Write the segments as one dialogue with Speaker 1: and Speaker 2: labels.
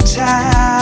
Speaker 1: sail the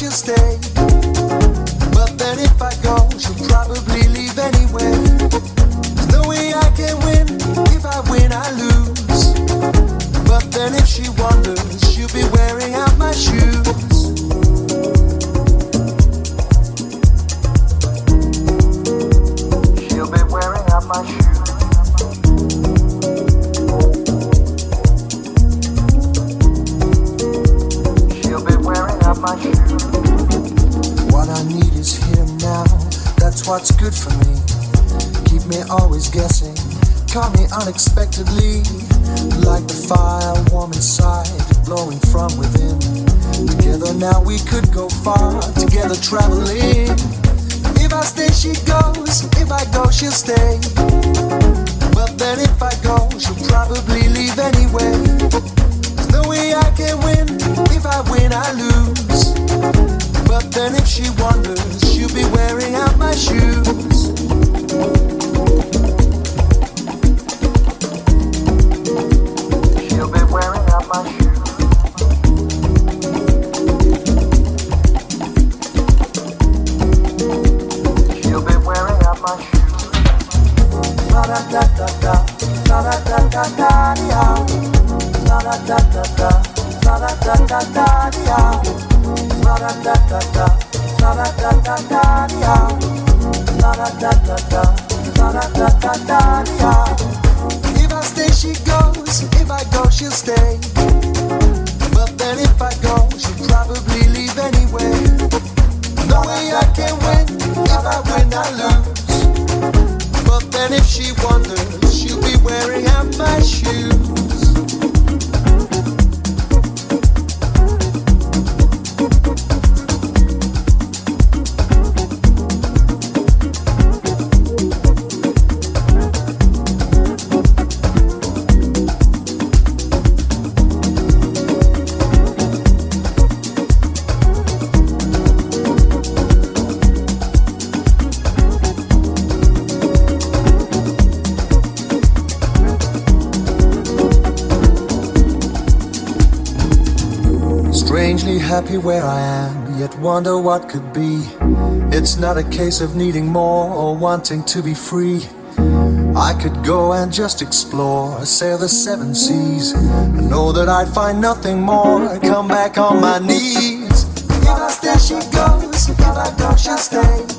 Speaker 2: she'll stay. But then if I go, she'll probably leave anyway. There's no way I can win. If I win, I lose. But then if she wanders, she'll be wearing. unexpectedly, like the fire warm inside, blowing from within. Together now we could go far, together traveling. If I stay, she goes. If I go, she'll stay. But then if I go, she'll probably leave anyway. There's no way I can win. If I win, I lose. But then if she wanders, happy where I am, yet wonder what could be. It's not a case of needing more or wanting to be free. I could go and just explore, sail the seven seas. I know that I'd find nothing more and come back on my knees. If I stay, she goes. If I go, she'll stay.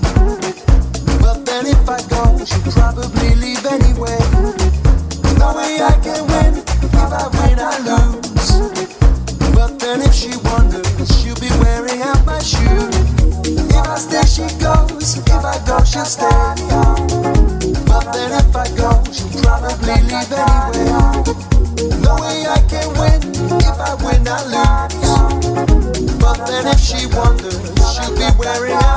Speaker 2: She wonders, she'll be wearing